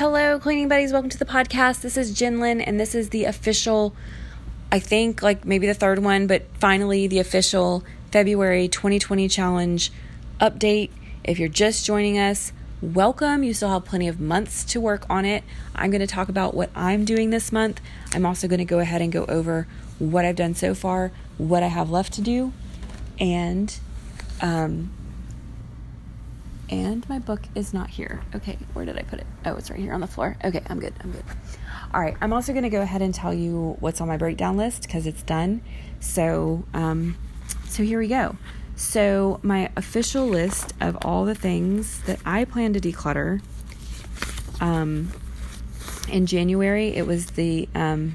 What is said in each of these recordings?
Hello, cleaning buddies. Welcome to the podcast. This is Jinlin, and this is the official, I think, like maybe the third one, but finally the official February 2020 challenge update. If you're just joining us, welcome. You still have plenty of months to work on it. I'm going to talk about what I'm doing this month. I'm also going to go ahead and go over what I've done so far, what I have left to do, and um, and my book is not here. Okay, where did I put it? Oh, it's right here on the floor. Okay, I'm good. I'm good. All right, I'm also going to go ahead and tell you what's on my breakdown list because it's done. So, um, so here we go. So my official list of all the things that I plan to declutter. Um, in January, it was the um,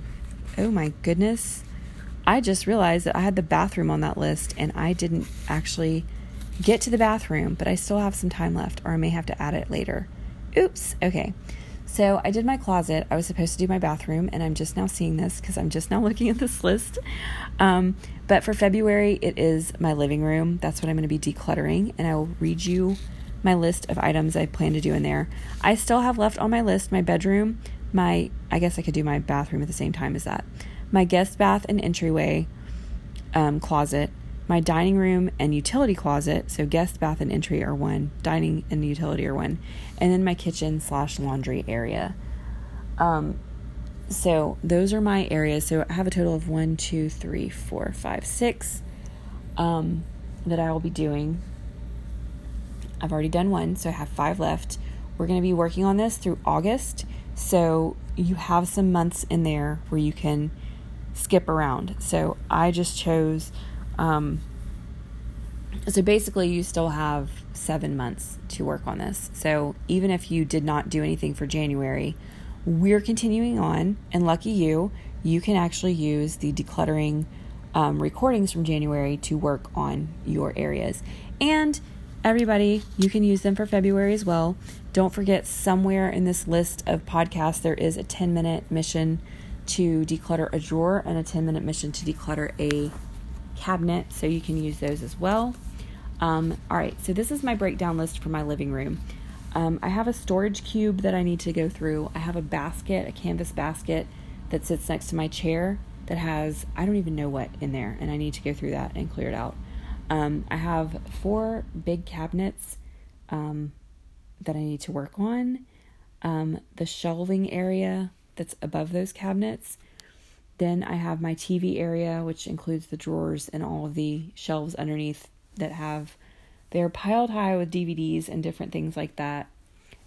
oh my goodness, I just realized that I had the bathroom on that list and I didn't actually get to the bathroom, but I still have some time left, or I may have to add it later. Oops. Okay. So I did my closet. I was supposed to do my bathroom, and I'm just now seeing this because I'm just now looking at this list. Um, but for February, it is my living room. That's what I'm going to be decluttering, and I will read you my list of items I plan to do in there. I still have left on my list my bedroom, my, I guess I could do my bathroom at the same time as that, my guest bath and entryway um, closet, my dining room and utility closet, so guest bath and entry are one, dining and utility are one, and then my kitchen slash laundry area. Um, so those are my areas. So I have a total of one, two, three, four, five, six um, that I will be doing. I've already done one, so I have five left. We're going to be working on this through August, so you have some months in there where you can skip around. So I just chose um, so basically, you still have seven months to work on this. So even if you did not do anything for January, we're continuing on, and lucky you, you can actually use the decluttering um, recordings from January to work on your areas. And everybody, you can use them for February as well. Don't forget, somewhere in this list of podcasts, there is a 10 minute mission to declutter a drawer and a 10 minute mission to declutter a cabinet, so you can use those as well. Um, all right, so this is my breakdown list for my living room. Um, I have a storage cube that I need to go through. I have a basket, a canvas basket that sits next to my chair that has, I don't even know what in there, and I need to go through that and clear it out. Um, I have four big cabinets um, that I need to work on. Um, the shelving area that's above those cabinets then I have my TV area, which includes the drawers and all of the shelves underneath that have they're piled high with DVDs and different things like that.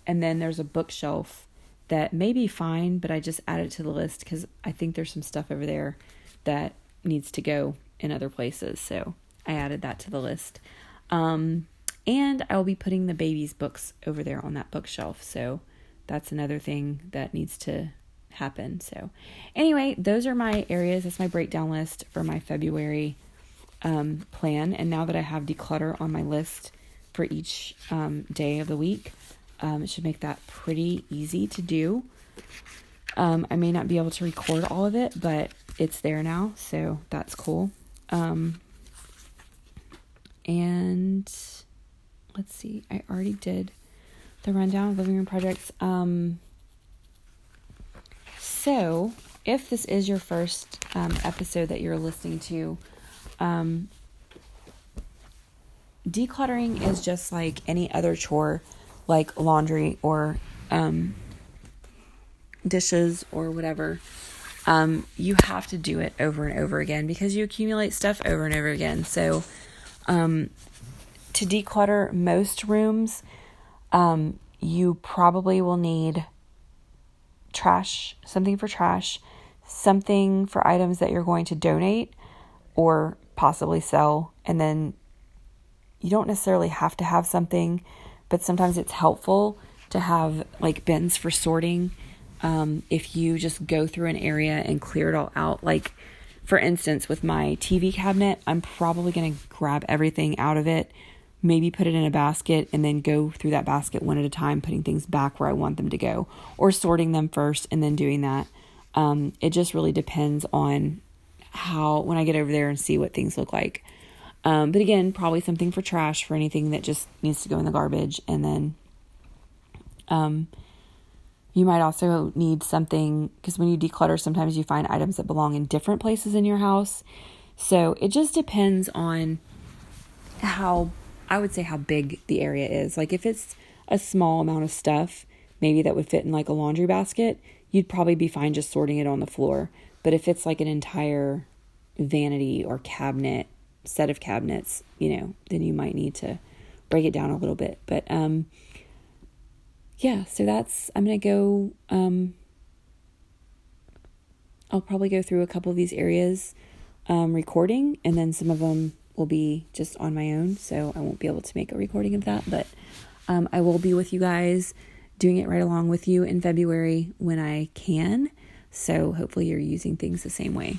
And then there's a bookshelf that may be fine, but I just added to the list because I think there's some stuff over there that needs to go in other places. So I added that to the list. Um, and I will be putting the baby's books over there on that bookshelf. So that's another thing that needs to happen. So, anyway, those are my areas. That's my breakdown list for my February um, plan. And now that I have declutter on my list for each um, day of the week, um, it should make that pretty easy to do. Um, I may not be able to record all of it, but it's there now, so that's cool. Um, and let's see, I already did the rundown of living room projects. Um, so, if this is your first um, episode that you're listening to, um, decluttering is just like any other chore, like laundry or um, dishes or whatever. Um, you have to do it over and over again because you accumulate stuff over and over again. So, um, to declutter most rooms, um, you probably will need trash, something for trash, something for items that you're going to donate or possibly sell. And then you don't necessarily have to have something, but sometimes it's helpful to have like bins for sorting. Um, if you just go through an area and clear it all out, like for instance, with my TV cabinet, I'm probably going to grab everything out of it maybe put it in a basket and then go through that basket one at a time, putting things back where I want them to go, or sorting them first and then doing that. Um, it just really depends on how, when I get over there and see what things look like. Um, but again, probably something for trash for anything that just needs to go in the garbage. And then, um, You might also need something because when you declutter, sometimes you find items that belong in different places in your house. So it just depends on how, I would say, how big the area is. Like if it's a small amount of stuff, maybe that would fit in like a laundry basket, you'd probably be fine just sorting it on the floor. But if it's like an entire vanity or cabinet, set of cabinets, you know, then you might need to break it down a little bit. But um yeah, so that's I'm going to go um I'll probably go through a couple of these areas um recording and then some of them will be just on my own, so I won't be able to make a recording of that, but um I will be with you guys doing it right along with you in February when I can. So hopefully you're using things the same way.